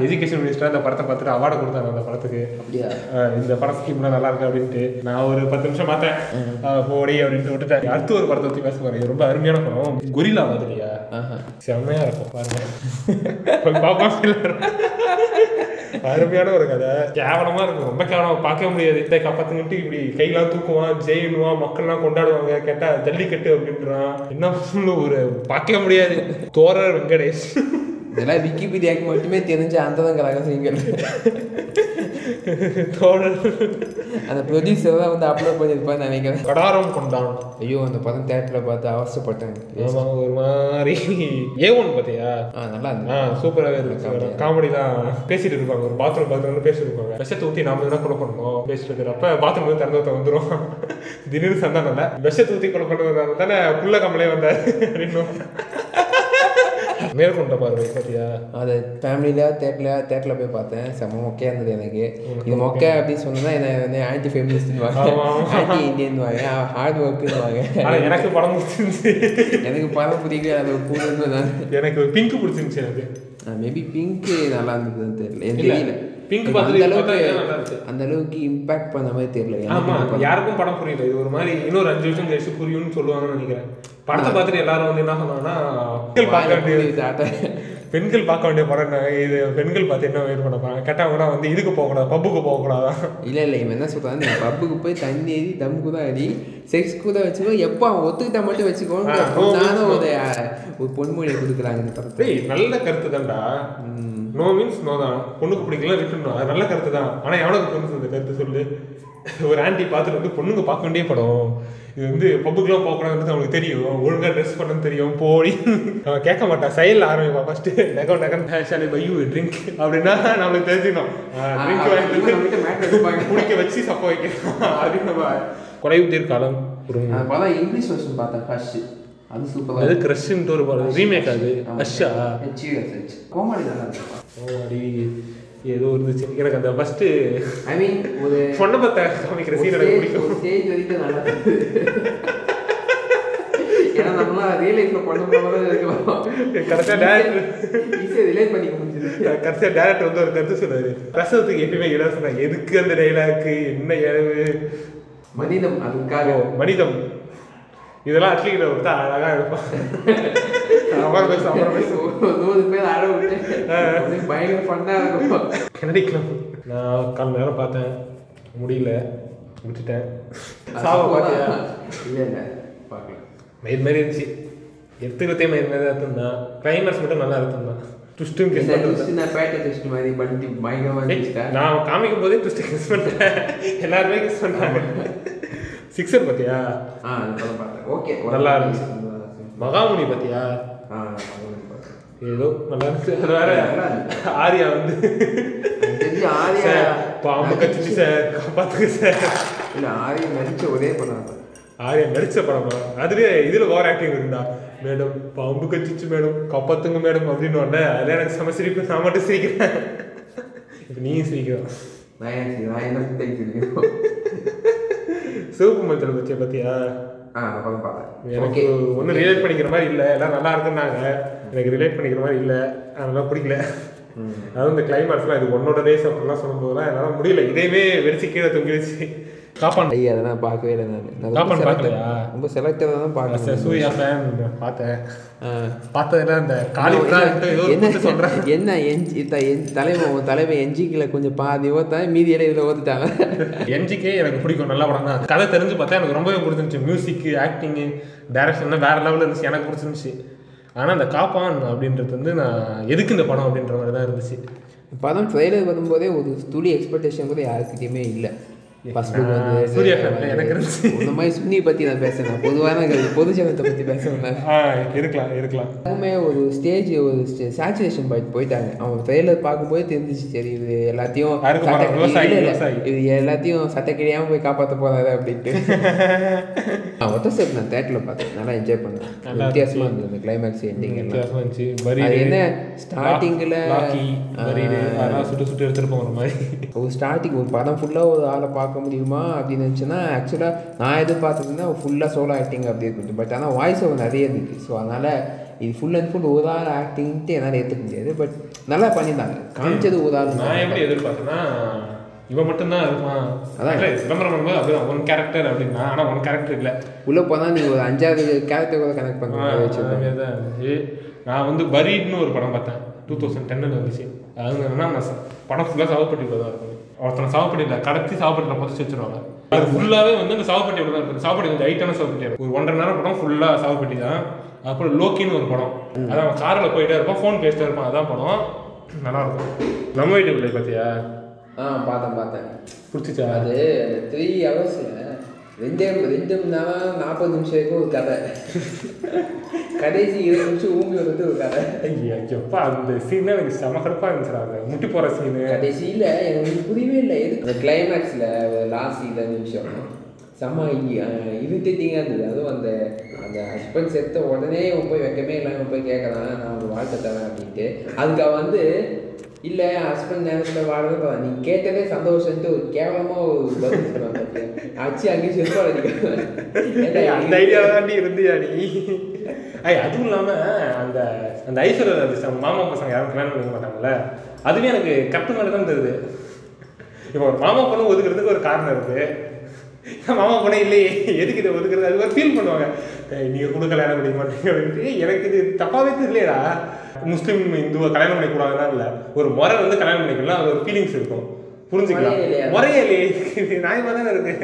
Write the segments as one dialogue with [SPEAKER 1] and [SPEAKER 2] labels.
[SPEAKER 1] Education minister அந்த படத்தை பார்த்துட்டு அவார்டு கொடுத்தாங்க அந்த படத்துக்கு.
[SPEAKER 2] அப்படியா?
[SPEAKER 1] இந்த படம் ஸ்கீம்லாம் நல்லா இருக்கு அப்படின்ட்டு. நான் ஒரு பத்து நிமிஷம் பார்த்தேன். போடி அப்படின்ட்டு விட்டுட்டேன் அடுத்து ஒரு படத்தை பற்றி பேச போறேன். ரொம்ப அருமையான படம். கொரில்லா மாதிரியா? செம்மையா இருக்கும் பாருங்க. எல்லாரும். அருமையான ஒரு கதை. கேவலமா இருக்கும். ரொம்ப கேவலமா பார்க்கவே முடியாது. இதை காப்பாத்துங்கிட்டு இப்படி கையெல்லாம் தூக்குவான் ஜெயினுவான் மக்கள்லாம் கொண்டாடுவாங்க. கேட்டா ஜல்லிக்கட்டு அப்படின்றான். என்ன ஒரு பார்க்கவே முடியாது. தோரர் வெங்கடேஷ்.
[SPEAKER 2] இதெல்லாம் விக்கிபீடியாக்கு மட்டுமே தெரிஞ்ச அந்த தான் ரகசியங்கள்
[SPEAKER 1] தோழர்
[SPEAKER 2] அந்த ப்ரொடியூசர் தான் வந்து அப்லோட் பண்ணியிருப்பான்னு நினைக்கிறேன்
[SPEAKER 1] கடாரம் கொண்டான்
[SPEAKER 2] ஐயோ அந்த படம் தேட்டரில் பார்த்து அவசரப்பட்டேன்
[SPEAKER 1] ஒரு மாதிரி ஏ ஒன் பார்த்தியா
[SPEAKER 2] ஆ நல்லா இருந்தது
[SPEAKER 1] ஆ சூப்பராகவே இருக்கு காமெடி தான் பேசிட்டு இருப்பாங்க ஒரு பாத்ரூம் பாத்ரூம் பேசிட்டு இருப்பாங்க விஷத்தை ஊற்றி நாம தான் கொலை பண்ணணும் பேசிட்டு இருக்கிறப்ப பாத்ரூம் வந்து திறந்து வந்துடும் திடீர்னு சந்தானம்ல விஷத்தை ஊற்றி கொலை பண்ணுறதுனால தானே புள்ள கமலே வந்தார் அப்படின்னு மேற்கொண்ட பார்வை பார்த்தியா
[SPEAKER 2] அது ஃபேமிலியில் தேட்டரில் தேட்டரில் போய் பார்த்தேன். செம்ம மொக்கையாக இருந்தது எனக்கு. இது மொக்கை அப்படின்னு சொன்னா என்ன வந்து ஆன்டி ஃபெமினிஸ்ட்னுவாங்க. ஆன்டி இந்தியன்வாங்க ஹார்ட் ஒர்க்குன்னுவாங்க
[SPEAKER 1] எனக்கு படம் பிடிச்சிருந்துச்சு.
[SPEAKER 2] எனக்கு படம் பிடிக்கல அது நான்
[SPEAKER 1] எனக்கு பிங்க் பிடிச்சிருந்துச்சு எனக்கு.
[SPEAKER 2] மேபி பிங்க் நல்லா இருந்ததுன்னு தெரியல. தெரியல. அந்த
[SPEAKER 1] பார்த்தா
[SPEAKER 2] அளவுக்கு? அந்த அளவுக்கு இம்பாக்ட் பண்ண மாதிரி தெரியல.
[SPEAKER 1] ஆமா
[SPEAKER 2] எனக்கு
[SPEAKER 1] யாருக்கும் படம் புரியல. இது ஒரு மாதிரி இன்னொரு அஞ்சு வருஷம் கழிச்சு புரியும்னு சொல்லுவாங்கன்னு நினைக்கிறேன். படத்தை பார்த்துட்டு எல்லாரும் வந்து என்ன சொன்னாங்கன்னா பெண்கள் பார்க்க வேண்டிய. பெண்கள் பார்க்க வேண்டிய படம் என்ன? இது பெண்கள் பார்த்து என்ன வெயிட் பண்ண போறாங்க? கேட்டாங்கன்னா வந்து இதுக்கு போகக்கூடாது பப்புக்கு போகக்கூடாதா?
[SPEAKER 2] இல்ல இல்ல இவன் என்ன சொல்றான்? நீ பப்புக்கு போய் தண்ணி ஏறி தம்முக்கு தான் அடி செக்ஸ்க்கு தான் வச்சுக்கோ எப்போ அவன் ஒத்துக்கிட்டா மட்டும் வச்சுக்கோ
[SPEAKER 1] ஆ, no
[SPEAKER 2] நானும் ஒரு ஒரு பொன்மொழியை கொடுக்குறாங்க இந்த படத்தை
[SPEAKER 1] டேய் நல்ல கருத்து தான்டா நோ மீன்ஸ் நோ தான். பொண்ணுக்கு பிடிக்கல விட்டுணும் அது நல்ல கருத்து தான். ஆனா எவனுக்கு பொண்ணு அந்த கருத்து சொல்லு? ஒரு ஆன்டி பார்த்துட்டு வந்து பொண்ணுங்க பார்க்க வேண்டிய படம். இது வந்து பப்புக்குலாம் போகக்கூடாதுன்றது அவனுக்கு தெரியும். ஒழுங்கா ட்ரெஸ் பண்ணணும் தெரியும். போடி. அவன் கேட்க மாட்டான் செயல் ஆரம்பிப்பான் ஃபர்ஸ்ட் நெகோ நெகன் ஷாலி பை யூ ட்ரிங்க் அப்படின்னா நம்மளுக்கு தெரிஞ்சுக்கணும் ட்ரிங்க். வந்து குடிக்க வச்சு சப்ப வைக்கணும். அப்படின்னு நம்ம ஒரு
[SPEAKER 2] அந்த படம் இங்கிலீஷ் வெர்ஷன் பார்த்தேன் ஃபர்ஸ்ட் அது சூப்பராக
[SPEAKER 1] அது கிரஷ்ன்ட்டு ஒரு படம் ரீமேக் அது. அஷா
[SPEAKER 2] ஹெச்யூஎஸ் கோமாளி
[SPEAKER 1] அடி. ஏதோ இருந்துச்சு எனக்கு அந்த ஃபர்ஸ்ட்
[SPEAKER 2] ஐ மீன் ஒரு
[SPEAKER 1] பொண்ணை பத்த காமிக்கிற சீன் எனக்கு பிடிக்கும்.
[SPEAKER 2] ஸ்டேஜ் வரைக்கும் நல்லா. ஏன்னா நம்மளாம் ரியல் லைஃப்ல பண்ண போல இருக்கலாம்.
[SPEAKER 1] கடைசியா டேரக்டர்
[SPEAKER 2] ஈஸியாக ரிலேட் பண்ணிக்க முடிஞ்சது
[SPEAKER 1] கடைசியா டேரக்டர் வந்து ஒரு கருத்து சொன்னாரு பிரசவத்துக்கு எப்பயுமே இடம் சொன்னாங்க எதுக்கு அந்த டைலாக்கு என்ன இழவு?
[SPEAKER 2] மனிதம் அதுக்காக.
[SPEAKER 1] மனிதம். இதெல்லாம் அட்லீஸ்ட் ஒருத்தர் அழகா இருப்பான் அப்புறம் பேச அப்புறம் பேச.
[SPEAKER 2] ஒரு நூறு பேர் அழ விட்டு. பயங்கர ஃபன்னா இருக்கும்.
[SPEAKER 1] கனடிக்கலாம் நான் கால் நேரம் பார்த்தேன். முடியல. விட்டுட்டேன் சாவ பார்த்தியா
[SPEAKER 2] இல்ல இல்ல. பார்க்கல.
[SPEAKER 1] மயிர் மாதிரி இருந்துச்சு எடுத்துக்கிறதே மயிர் மாதிரி தான் இருந்தான் கிளைமேக்ஸ் மட்டும் நல்லா இருந்தான் ட்விஸ்ட்டும் கெஸ்
[SPEAKER 2] நான் பேட்டை twist மாதிரி பண்ணி பயங்கரமா இருந்துச்சுட்டா
[SPEAKER 1] நான் காமிக்கும் போதே ட்விஸ்ட் கெஸ் பண்ணிட்டேன். எல்லாருமே கெஸ் பண்ணாங்க சிக்ஸர் பார்த்தியா
[SPEAKER 2] ஆ ஓகே
[SPEAKER 1] நல்லா இருந்துச்சு. மகாமுனி
[SPEAKER 2] பார்த்தேன்.
[SPEAKER 1] ஏதோ நல்லா இருந்துச்சு. அது வேற. ஆரியா வந்து.
[SPEAKER 2] ஆர்யா
[SPEAKER 1] பாம்பு கச்சிச்சு சார். காப்பாத்துங்க சார்.
[SPEAKER 2] இல்ல ஆர்யா நடிச்ச ஒரே படம்.
[SPEAKER 1] ஆரியா நடிச்ச படமா அதுலயே இதுல ஓவர் ஆக்டிங் இருந்தா மேடம் பாம்பு கச்சிச்சு மேடம். காப்பாத்துங்க மேடம் அப்படின்னு உடனே அதுல எனக்கு செம சிரிப்பு. நான் மட்டும் சிரிக்கிறேன். இப்போ நீயும் சிரிக்கிறோம்
[SPEAKER 2] நான் நான் என்ன
[SPEAKER 1] சிவப்பு மஞ்சள் பச்சை பத்தியா?
[SPEAKER 2] ஆ படம் பார்த்தேன்.
[SPEAKER 1] எனக்கு ஒன்றும் ரிலேட் பண்ணிக்கிற மாதிரி இல்லை. எல்லாம் நல்லா இருக்குன்னாங்க. எனக்கு ரிலேட் பண்ணிக்கிற மாதிரி இல்லை. அதனால பிடிக்கல அதாவது இந்த கிளைமேக்ஸ்லாம் இது ஒன்னோட ரேஸ் அப்படிலாம் சொல்லும்போதுலாம் என்னால் முடியல. இதையவே வெடிச்சு கீழே தொங்கிடுச்சு காப்பான்.
[SPEAKER 2] ஐயா அதெல்லாம் பார்க்கவே இல்லை நான்.
[SPEAKER 1] காப்பான் பார்க்கலையா?
[SPEAKER 2] ரொம்ப செலக்டடாக தான் பார்க்கணும்.
[SPEAKER 1] சூர்யா ஃபேன் பார்த்தேன். பார்த்ததுல ஒரு
[SPEAKER 2] என்ன
[SPEAKER 1] சொல்றேன்
[SPEAKER 2] என்ன எஞ்சி த- என் தலைவன் உன் தலைவன் எஞ்சிக்கல கொஞ்சம் பாதி ஓத்தான் மீதி எல்லாம் இதில் ஓத்துட்டாங்க.
[SPEAKER 1] என்ஜிக்கே எனக்கு பிடிக்கும் நல்ல படம் தான். கதை தெரிஞ்சு பார்த்தா எனக்கு ரொம்பவே பிடிச்சிருந்துச்சு. மியூசிக் ஆக்டிங்கு டைரக்ஷன்லாம் வேற லெவலில் இருந்துச்சு. எனக்கு பிடிச்சிருந்துச்சு. ஆனால் அந்த காப்பான் அப்படின்றது வந்து நான் எதுக்கு இந்த படம் அப்படின்ற மாதிரி தான் இருந்துச்சு.
[SPEAKER 2] படம் ட்ரெய்லர் வரும்போதே ஒரு துளி எக்ஸ்பெக்டேஷன் கூட யாருக்கிட்டையுமே இல்லை. ஃபர்ஸ்ட் வந்து
[SPEAKER 1] சூர்யா எனக்கு இருந்துச்சு.
[SPEAKER 2] இந்த மாதிரி சுன்னி பற்றி நான் பேசுறேன் பொதுவான பொது ஜனத்தை பற்றி பேசுறேன்
[SPEAKER 1] ஆ இருக்கலாம் இருக்கலாம்
[SPEAKER 2] ஒரு ஸ்டேஜ் ஒரு சேச்சுரேஷன் பாயிண்ட் போயிட்டாங்க அவங்க ட்ரெய்லர் பார்க்கும்போது தெரிஞ்சிச்சு சரி இது எல்லாத்தையும். இது எல்லாத்தையும் சட்டை கிடையாம போய் காப்பாற்ற போறாரு அப்படின்ட்டு நான் ஒத்த ஸ்டெப் நான் தேட்டரில் பார்த்தேன் நல்லா என்ஜாய் பண்ணேன்
[SPEAKER 1] நல்லா
[SPEAKER 2] வித்தியாசமா இருந்தது கிளைமேக்ஸ் எண்டிங் எல்லாம் என்ன ஸ்டார்டிங்கில்
[SPEAKER 1] சுட்டு சுட்டு எடுத்துட்டு போகிற மாதிரி
[SPEAKER 2] ஒரு ஸ்டார்டிங் ஒரு படம் ஃபுல்லாக ஒரு ஆளை பார்க்க முடியுமா அப்படின்னு நினச்சேன்னா ஆக்சுவலாக நான் எதிர்பார்த்ததுன்னா ஃபுல்லாக சோலோ ஆக்டிங் அப்படி இருக்குது பட் ஆனால் வாய்ஸ் ஓவர் நிறைய இருக்குது ஸோ அதனால் இது ஃபுல் அண்ட் ஃபுல் ஒரு ஆள் ஆக்டிங்ட்டு என்னால் ஏற்றுக்க முடியாது. பட் நல்லா பண்ணியிருந்தாங்க. காமிச்சது உதாரணம்
[SPEAKER 1] நான் எப்படி எதிர்பார்த்தேன்னா இவன் மட்டும்தான் இருப்பான்
[SPEAKER 2] அதான்.
[SPEAKER 1] அதான் விளம்பரம் பண்ணும்போது அப்படிதான். ஒன் கேரக்டர் அப்படின்னா ஆனால் ஒன் கேரக்டர் இல்லை.
[SPEAKER 2] உள்ளே போனால் நீங்கள் ஒரு அஞ்சாறு கேரக்டர் கூட கனெக்ட்
[SPEAKER 1] இருந்துச்சு. நான் வந்து பரீட்னு ஒரு படம் பார்த்தேன். டூ தௌசண்ட் டென்னில் வந்துச்சு. அது ச- படம் ஃபுல்லாக சாவப்பட்டியில் தான் இருக்கும் ஒருத்தனை சாவப்பட்டியில் கடத்தி சாவப்பட்டியில் புதைச்சி வச்சிருவாங்க. அது ஃபுல்லாகவே வந்து அந்த சாவப்பட்டியோட தான் இருக்கும் சாவப்பட்டி கொஞ்சம் ஹைட்டான சாவப்பட்டி ஒரு ஒன்றரை நேரம் படம் ஃபுல்லாக சாவப்பட்டி தான். அப்புறம் லோக்கின்னு ஒரு படம். அதான் அவன் காரில் போயிட்டே இருப்பான் ஃபோன் பேசிட்டே இருப்பான். அதான் படம். நல்லா இருக்கும் நம்ம வீட்டு பிள்ளை பார்த்தியா?
[SPEAKER 2] ஆ பார்த்தேன் பார்த்தேன்.
[SPEAKER 1] பிடிச்சிச்சா?
[SPEAKER 2] அது த்ரீ ஹவர்ஸில் ரெண்டே ரெண்டு மணி நேரம் நாற்பது நிமிஷம் வரைக்கும் ஒரு கதை. கடைசி இருபது நிமிஷம் ஊம்பி வந்து ஒரு கதை
[SPEAKER 1] ஐயா எப்பா அந்த சீன் எனக்கு செம கடுப்பாக இருந்துச்சுடா அந்த முட்டி போகிற சீனு
[SPEAKER 2] கடைசியில் எனக்கு புரியவே இல்லை. எது அந்த கிளைமேக்ஸில் லாஸ்ட் இருபது நிமிஷம். செம்ம இரிட்டேட்டிங்காக இருந்தது. அதுவும் அந்த அந்த ஹஸ்பண்ட் செத்த உடனே போய் வெக்கமே இல்லாமல் போய் கேட்கறான் நான் ஒரு வாழ்க்கை தரேன் அப்படின்ட்டு. அதுக்கு அவன் வந்து இல்லை ஹஸ்பண்ட் நேரத்தில் வாழ்றது நீ கேட்டதே சந்தோஷன்ட்டு ஒரு கேவலமாக ஒரு பதில் சொல்லுவாங்க அச்சு அங்கேயும்
[SPEAKER 1] ஏய், அந்த ஐடியா தாண்டி இருந்தியா நீ? ஐய் அதுவும் இல்லாம அந்த அந்த ஐஸ்வர்யா அவங்க மாமா பசங்க யாரும் கல்யாணம் பண்ணிக்க மாட்டாங்கல்ல? அதுவே எனக்கு கட்டு மாதிரி தான் தெரியுது இப்போ ஒரு மாமா பொண்ணு ஒதுக்குறதுக்கு ஒரு காரணம் இருக்கு. ஏன் மாமா பொண்ணே இல்லையே. எதுக்கு இதை ஒதுக்குறது? அது ஒரு ஃபீல் பண்ணுவாங்க. நீங்க கூட கல்யாணம் பண்ணிக்க மாட்டீங்க. அப்படின்ட்டு எனக்கு இது தப்பாவே தெரியலடா முஸ்லீம் இந்துவை கல்யாணம் பண்ணிக்கூடாதுன்னா இல்லை ஒரு முறை வந்து கல்யாணம் பண்ணிக்கலாம் அது ஒரு ஃபீலிங்ஸ் இருக்கும். புரிஞ்சுக்கலாம்.
[SPEAKER 2] முறையே இல்லையா?
[SPEAKER 1] இது நியாயமாக தானே இருக்கு?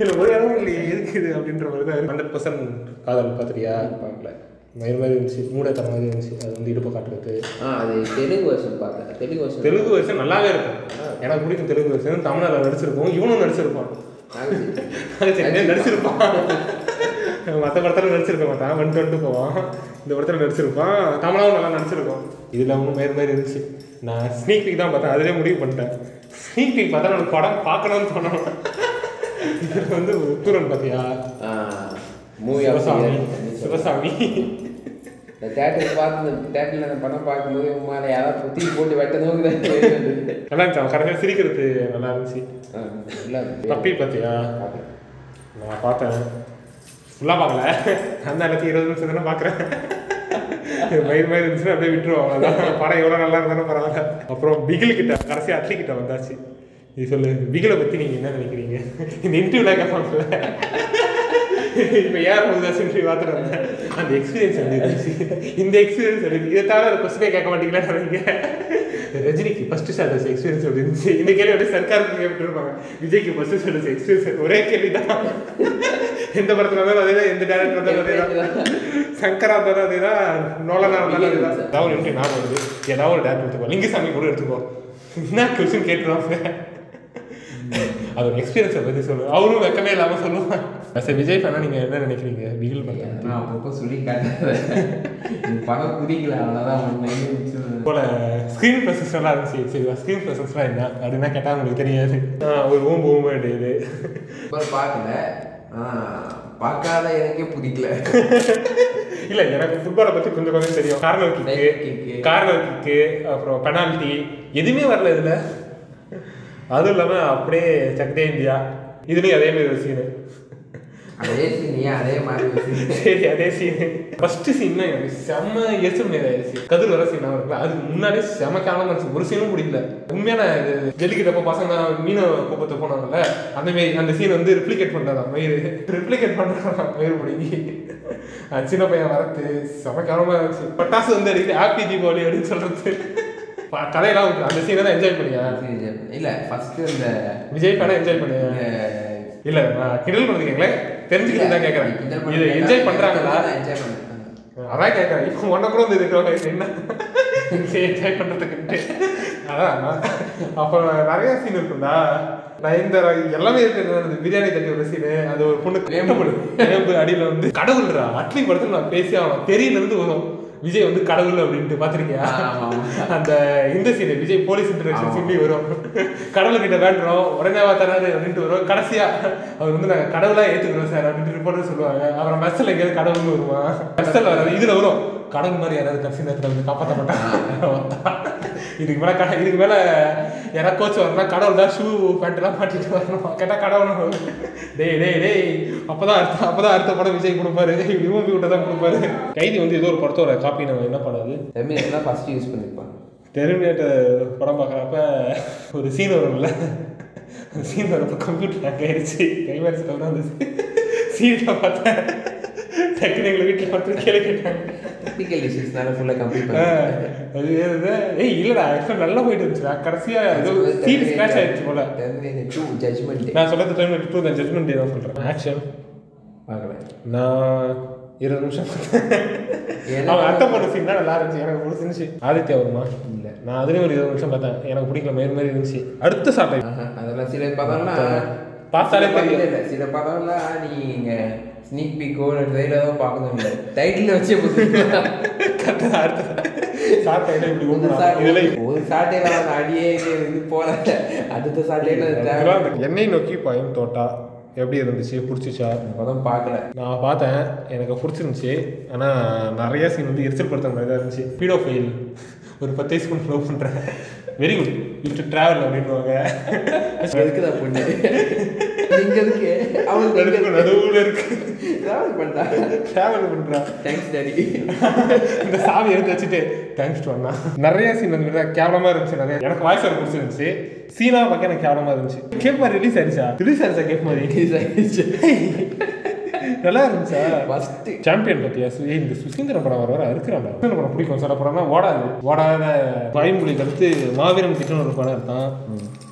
[SPEAKER 1] இல்லை ஒரு இடமும் இல்லையே. எதுக்கு இது அப்படின்ற மாதிரி தான் ஹண்ட்ரட் பர்சன்ட் காதல் பார்த்துட்டியா
[SPEAKER 2] பார்க்கல.
[SPEAKER 1] மயில் மாதிரி இருந்துச்சு மூடத்தர மாதிரி இருந்துச்சு. அது வந்து இடுப்பு காட்டுறது.
[SPEAKER 2] ஆ அது தெலுங்கு வருஷன் பார்த்தேன் தெலுங்கு வருஷன்
[SPEAKER 1] தெலுங்கு வருஷன் நல்லாவே இருக்கும். எனக்கு பிடிக்கும் தெலுங்கு வருஷன் தமிழ்நாட்டில் நடிச்சிருப்போம் இவனும் நடிச்சிருப்பான். நடிச்சிருப்பான். மற்ற படத்தில் நடிச்சிருக்க மாட்டான் வந்துட்டு வந்துட்டு போவான் இந்த படத்தில் நடிச்சிருப்பான் தமிழாவும் நல்லா நடிச்சிருக்கோம். இதில் ஒன்றும் மேறு மாதிரி இருந்துச்சு. நான் ஸ்னீக் பீக் தான் பார்த்தேன். அதிலே முடிவு பண்ணிட்டேன். ஸ்னீக் பீக் பார்த்தா எனக்கு படம் பார்க்கணும்னு தோணும் இதில் வந்து உத்தூரன் பார்த்தியா
[SPEAKER 2] மூவி
[SPEAKER 1] சிவசாமி. சிவசாமி.
[SPEAKER 2] இந்த தேட்டர் பார்த்து தேட்டரில் அந்த படம் பார்க்கும்போது உமால யாராவது புத்தி போட்டு வெட்டணும்
[SPEAKER 1] நல்லா இருந்துச்சு. கடைசியாக சிரிக்கிறது நல்லா இருந்துச்சு.
[SPEAKER 2] இல்லை
[SPEAKER 1] பப்பி பார்த்தியா? நான் பார்த்தேன். ஃபுல்லாக பார்க்கல. அந்த இடத்துல இருபது நிமிஷம் தானே பார்க்குறேன். மயிர் மயிர் இருந்துச்சுன்னா அப்படியே விட்டுருவோம் அவ்வளோதான் படம் எவ்வளோ நல்லா இருந்தாலும் பரவாயில்ல. அப்புறம் பிகில் கிட்ட கடைசி அட்லி கிட்ட வந்தாச்சு. இது சொல்லு பிகிலை பற்றி நீங்கள் என்ன நினைக்கிறீங்க? இந்த இன்டர்வியூலாம் கேட்பாங்கல்ல இப்போ ஏன் முருதாஸ் இன்டர்வியூ பார்த்துட்டு வந்தேன். அந்த எக்ஸ்பீரியன்ஸ் எப்படி இருந்துச்சு இந்த எக்ஸ்பீரியன்ஸ் எப்படி இருக்கு? இதை தவிர கொஸ்டினே கேட்க மாட்டீங்களா நினைக்கிறீங்க ரஜினிக்கு ஃபர்ஸ்ட் ஸ்டாண்டர்ஸ் எக்ஸ்பீரியன்ஸ் எப்படி இருந்துச்சு. இந்த கேள்வி அப்படியே சர்க்காருக்கு கேட்டுருப்பாங்க விஜய்க்கு ஃபர்ஸ்ட் ஸ்டாண்டர்ஸ் எக்ஸ்பீரியன்ஸ் ஒரே கேள்வி தான் எந்த படத்துல இருந்தாலும் அதே தான் எந்த டேரக்டர் இருந்தாலும் அதே தான் சங்கரா இருந்தாலும் அதே தான் நோலனா இருந்தாலும் அதே தான் ஏதாவது ஒரு ஞாபகம் வருது ஏதாவது ஒரு டேரக்டர் எடுத்துக்கோ. லிங்கசாமி கூட எடுத்துக்கோ. என்ன கொஸ்டின் கேட்டுருவாங்க? அது ஒரு எக்ஸ்பீரியன்ஸை பற்றி சொல்லுவேன் அவரும் வெக்கமே இல்லாமல் சொல்லுவாங்க. சரி விஜய் ஃபேனா நீங்கள் என்ன நினைக்கிறீங்க? பிகில் படம்
[SPEAKER 2] நான் அப்பப்போ சொல்லி காட்டுறேன் படம் புரியல அவ்வளோதான்
[SPEAKER 1] போல ஸ்க்ரீன் ப்ரெசன்ஸ் நல்லா இருந்துச்சு. சரி ஸ்க்ரீன் ப்ரெசன்ஸ்லாம் என்ன? அப்படின்னா கேட்டால் உங்களுக்கு தெரியாது. ஒரு ஊம்பு ஊம்ப வேண்டியது
[SPEAKER 2] பார்க்கல. பார்க்காத எனக்கே பிடிக்கல.
[SPEAKER 1] இல்லை எனக்கு ஃபுட்பாலை பற்றி கொஞ்சம் கொஞ்சம் தெரியும். Corner kick. கார்னர் கிக்கு அப்புறம் பெனால்ட்டி எதுவுமே வரல இதில். அதுவும் இல்லாமல் அப்படியே சக்தே இந்தியா. இதுலேயும் அதே மாதிரி ஒரு சீனு
[SPEAKER 2] அதே சீனி அதே மாதிரி.
[SPEAKER 1] சரி அதே சீனு ஃபர்ஸ்ட் சீன் தான் எனக்கு செம்ம எரிச்சல் ஆயிடுச்சு கதிர் வர சீன் இருக்குல்ல அதுக்கு முன்னாடியே செம காலம் இருந்துச்சு ஒரு சீனும் முடியல உண்மையான இது ஜல்லிக்கிட்டப்போ பசங்க மீன கூப்பத்தை போனாங்கல்ல அந்த மாரி அந்த சீன் வந்து ரிப்ளிகேட் பண்ணுறதா மயிறு. ரிப்ளிகேட் பண்ணுறதா மயிறு பிடிங்கி சின்ன பையன் வரத்து செம காலமாக இருந்துச்சு பட்டாசு வந்து அடிக்கடி ஹாப்பி தீபாவளி அப்படின்னு சொல்றது. ப- கதையெல்லாம் அந்த சீனை தான் என்ஜாய் பண்ணியா?
[SPEAKER 2] இல்ல ஃபர்ஸ்ட் இந்த
[SPEAKER 1] விஜய் ஃபேனா என்ஜாய் பண்ணியா? இல்ல நான் கிண்டல் பண்ணது கேட்கல தெரிஞ்சுக்கிட்டு தான் கேட்கறேன் இது என்ஜாய் பண்றாங்களா?
[SPEAKER 2] என்ஜாய் பண்ணேன்
[SPEAKER 1] அதான் கேட்கறேன் இப்போ உன்ன கூட வந்து இதுக்கு என்ன? என்ஜாய் பண்றதுக்கு அதான் அப்புறம் நிறைய சீன் இருக்கும்டா. நான் இந்த எல்லாமே இருக்கு. அந்த பிரியாணி தட்டி ஒரு சீனு அது ஒரு பொண்ணு வேம்பு வேம்பு அடியில வந்து கடவுள்ரா அட்லி படத்துல நான் பேசி அவன் தெரியல இருந்து வரும். விஜய் வந்து கடவுள் அப்படின்ட்டு
[SPEAKER 2] ஆமா.
[SPEAKER 1] அந்த இந்த சீன் விஜய் போலீஸ் இன்டர்வேஷன் சொல்லி வரும். கடவுள் கிட்ட வேண்டுறோம் உடனே தராது அப்படின்ட்டு வரும். கடைசியா அவர் வந்து நாங்க கடவுளா ஏத்துக்கிறோம் சார் அப்படின்ட்டு ரிப்போர்ட் சொல்லுவாங்க. அப்புறம் மெஸ்ஸில் எங்கேயாவது கடவுள்னு வருவான். மெஸ்ஸில் வராது இதுல வரும். கடவுள் மாதிரி யாராவது கடைசி நேரத்தில் வந்து காப்பாற்ற மாட்டாங்க இதுக்கு மேல கட இதுக்கு மேல யாராவது கோச் வரணும்னா கடவுள் தான் ஷூ பேண்ட்லாம் மாட்டிட்டு வரணும். கேட்டா கடவுள் டேய் டேய் டேய் அப்பதான் அடுத்த அப்பதான் அடுத்த படம் விஜய் கொடுப்பாரு. இவன் விட்ட தான் கொடுப்பாரு. கைதி வந்து ஏதோ ஒரு படத்தோட காப்பி நம்ம என்ன பண்ணாது?
[SPEAKER 2] தான் ஃபர்ஸ்ட் யூஸ் பண்ணிருப்பாங்க.
[SPEAKER 1] டெர்மினேட்டர் படம் பார்க்குறப்ப ஒரு சீன் வரும்ல. சீன் வரப்போ கம்ப்யூட்டர் ஹேக் ஆயிடுச்சு. கைமாரிச்சு தவிர அந்த சீனில் பார்த்தேன். டக்குனு எங்களை வீட்டில் பார்த்து கேள்வி கேட்டாங்க.
[SPEAKER 2] டெக்னிக்கல் இஷ்யூஸ்னால ஃபுல்லாக கம்ப்ளீட்
[SPEAKER 1] அது ஏய் இல்லடா ஆக்சுவலாக நல்லா போயிட்டு இருந்துச்சுடா கடைசியாக ஏதோ சீட் ஸ்க்ராச் ஆயிடுச்சு போல.
[SPEAKER 2] டூ ஜட்ஜ்மெண்ட்
[SPEAKER 1] நான் சொல்றது டெர்மினேட்டர் டூ தான் ஜட்மெண்ட் டே தான் சொல்கிறேன் ஆக்ஷன்
[SPEAKER 2] பார்க்கல.
[SPEAKER 1] நான் இருபது நிமிஷம் அவன் அத்தை பொண்ணு சீன் தான் நல்லா இருந்துச்சு. எனக்கு பிடிச்சிருந்துச்சு ஆதித்யா வருமா?
[SPEAKER 2] இல்ல.
[SPEAKER 1] நான் அதுலேயும் ஒரு இருபது நிமிஷம் பார்த்தேன். எனக்கு பிடிக்கல மேல் மாதிரி இருந்துச்சு. அடுத்த
[SPEAKER 2] ஆஹா, அதெல்லாம் சில படம்லாம்
[SPEAKER 1] பார்த்தாலே.
[SPEAKER 2] இல்ல, சில படம்லாம் நீங்க ஸ்னீக் பீக்கோ ட்ரெயிலரோ பார்க்கணும். இல்லை டைட்டில் வச்சே.
[SPEAKER 1] கரெக்டாக அடுத்த
[SPEAKER 2] ஒரு சாட்டையில அந்த அடியே இது போல. அடுத்த சாட்டையில
[SPEAKER 1] எண்ணெய் நோக்கி பயம் தோட்டா எப்படி இருந்துச்சு? பிடிச்சிச்சா?
[SPEAKER 2] படம் பார்க்கல.
[SPEAKER 1] நான் பார்த்தேன். எனக்கு பிடிச்சிருந்துச்சு. ஆனால் நிறைய சீன் வந்து எரிச்சல் படுத்த மாதிரி தான் இருந்துச்சு. பீடோ ஃபெயில் ஒரு பத்து வயசுக்கு ஃப்ளோ பண்ணுறேன் வெரி குட் யூ ட்ராவல் அப்படின்வாங்க
[SPEAKER 2] எதுக்கு தான் பொண்ணு? இங்க இருக்கு அவனுக்கு?
[SPEAKER 1] நடுவில் இருக்கு?
[SPEAKER 2] travel பண்ணிட்டா.
[SPEAKER 1] ட்ராவல் பண்ணுறான்
[SPEAKER 2] தேங்க்ஸ் டாடி
[SPEAKER 1] இந்த சாவி எடுத்து வச்சுட்டு தேங்க்ஸ் டு அண்ணா. நிறைய சீன் வந்து பார்த்தா கேவலமா இருந்துச்சு நிறைய. எனக்கு வாய்ஸ் ஓவர் பிடிச்சிருந்துச்சு சீனா பார்க்க எனக்கு கேவலமா இருந்துச்சு. கேப் மாதிரி ரிலீஸ் ஆயிடுச்சா ரிலீஸ் ஆயிடுச்சா கேப் மாதிரி? நல்லா இருந்துச்சா?
[SPEAKER 2] ஃபர்ஸ்ட்
[SPEAKER 1] சாம்பியன் பத்தியா? இந்த சுசீந்திரன் படம் வர வர இருக்கிறான்டா சுசீந்திரன் படம் பிடிக்கும். சில படம்னா ஓடாது. ஓடாத பயமொழி கருத்து மாவீரம் திட்டம் ஒரு படம் எடுத்தான்.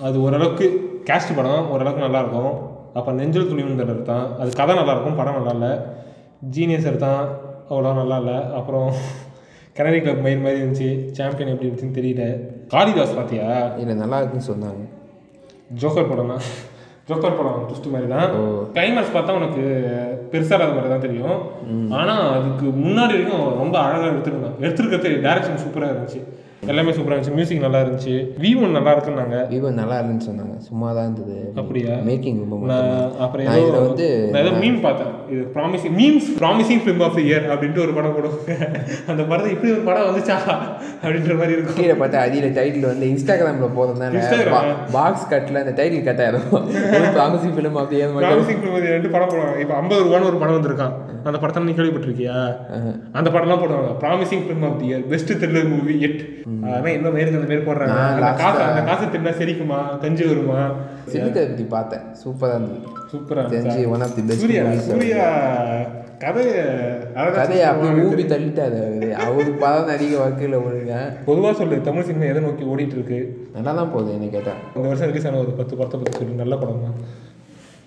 [SPEAKER 1] அது ஓரளவுக்கு கேஸ்ட் படம் ஓரளவுக்கு நல்லா இருக்கும். அப்போ நெஞ்சல் துணிவுந்தர் எடுத்தான் அது கதை நல்லா இருக்கும் படம் நல்லா இல்லை. ஜீனியஸ் எடுத்தான் அவ்வளோ நல்லா இல்லை. அப்புறம் கனடி கிளப் மயில் மாதிரி இருந்துச்சு. சாம்பியன் எப்படி இருந்துச்சுன்னு தெரியல. காளிதாஸ் பார்த்தியா
[SPEAKER 2] இல்ல நல்லா இருக்குன்னு சொன்னாங்க.
[SPEAKER 1] ஜோக்கர் படம் தான் ஜோக்கர் படம் ட்விஸ்ட் மாதிரி தான். கிளைமேக்ஸ் பார்த்தா உனக்கு பெருசாக இல்லாத மாதிரி தான் தெரியும். ஆனால் அதுக்கு முன்னாடி வரைக்கும் ரொம்ப அழகாக எடுத்துருந்தான். எடுத்துருக்கிறது டேரக்ஷன் சூப்பராக இருந்துச்சு. எல்லாமே சூப்பராக இருந்துச்சு. மியூசிக் நல்லா இருந்துச்சு. வி ஒன் நல்லா இருக்குன்னாங்க.
[SPEAKER 2] விவோ நல்லா இல்லைன்னு சொன்னாங்க. சும்மா தான் இருந்தது.
[SPEAKER 1] அப்படியா?
[SPEAKER 2] மேக்கிங் ரொம்ப.
[SPEAKER 1] அப்புறம்
[SPEAKER 2] இதில் வந்து
[SPEAKER 1] நான் ஏதோ மீம் பார்த்தேன். இது promising memes promising film of the year அப்படின்ட்டு ஒரு படம் போடுவாங்க அந்த படத்தை இப்படி ஒரு படம் வந்துச்சா அப்படின்ற மாதிரி இருக்கும்.
[SPEAKER 2] கீழே பார்த்தா அதில் டைட்டில் வந்து இன்ஸ்டாகிராமில்
[SPEAKER 1] Instagram?
[SPEAKER 2] பாக்ஸ் கட்டில் அந்த டைட்டில் கட் ஆயிரும் ப்ராமிசிங் ஃபிலிம் அப்படி ஏன் மட்டும்
[SPEAKER 1] ப்ராமிசிங் ஃபிலிம் ரெண்டு படம் போடுவாங்க. இப்போ ஐம்பது ரூபான்னு ஒரு படம் வந்திருக்கான். அந்த படத்தை நீ கேள்விப்பட்டிருக்கியா? அந்த படம்லாம் போடுவாங்க. Promising film of the year best thriller movie எட் அதெல்லாம் இன்னும் மேற்கு அந்த மாரி போடுறாங்க அந்த காசு அந்த காசு தின்னா செரிக்குமா? கஞ்சி வருமா?
[SPEAKER 2] பற்றி பார்த்தேன்? சூப்பராக இருந்தது.
[SPEAKER 1] சூப்பரா
[SPEAKER 2] தெரிஞ்சு one of the best
[SPEAKER 1] Suriya Suriya கதையை
[SPEAKER 2] கதையை அப்படியே ஊபி தள்ளிட்டாரு அவரு. படம் நடிக்க வகையில் ஒழுங்க
[SPEAKER 1] பொதுவா சொல்லு தமிழ் சினிமா எதை நோக்கி ஓடிட்டு இருக்கு
[SPEAKER 2] நல்லா தான் போகுது என்ன கேட்டால்.
[SPEAKER 1] இந்த வருஷம் ரிலீஸ் ஆன ஒரு பத்து படத்தை பத்தி சொல்லு நல்ல படம்? தான்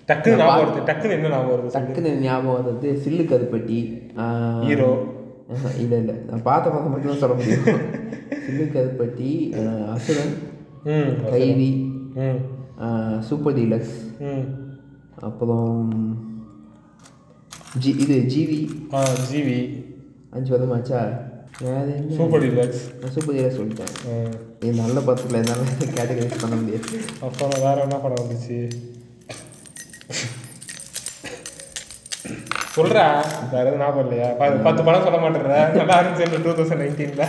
[SPEAKER 1] டக்குன்னு ஞாபகம் வருது டக்குன்னு என்ன ஞாபகம் வருது.
[SPEAKER 2] டக்குன்னு ஞாபகம் வந்தது சில்லு கருப்பட்டி
[SPEAKER 1] ஹீரோ
[SPEAKER 2] இல்லை இல்லை. நான் பார்த்த படம் மட்டும் தான் சொல்ல முடியும். சில்லு கருப்பட்டி ஆஹ், அசுரன். Kaithi Super Deluxe. அப்புறம் ஜி இது ஜிவி.
[SPEAKER 1] ஜிவி.
[SPEAKER 2] அஞ்சு வருமாச்சா
[SPEAKER 1] சூப்பர் டிலக்ஸ்.
[SPEAKER 2] நான் சூப்பர் டீலக்ஸ் சொல்லிட்டேன். இது நல்ல படத்தில் என்னால் கேட்டகரைஸ் பண்ண முடியாது.
[SPEAKER 1] அப்புறம் வேற என்ன படம் வந்துச்சு? சொல்றா? வேற எதுவும் ஞாபகம் இல்லையா? ப- பத்து படம் சொல்ல மாட்டேற நல்லா இருந்துச்சு டூ தௌசண்ட் நைன்டீன்ல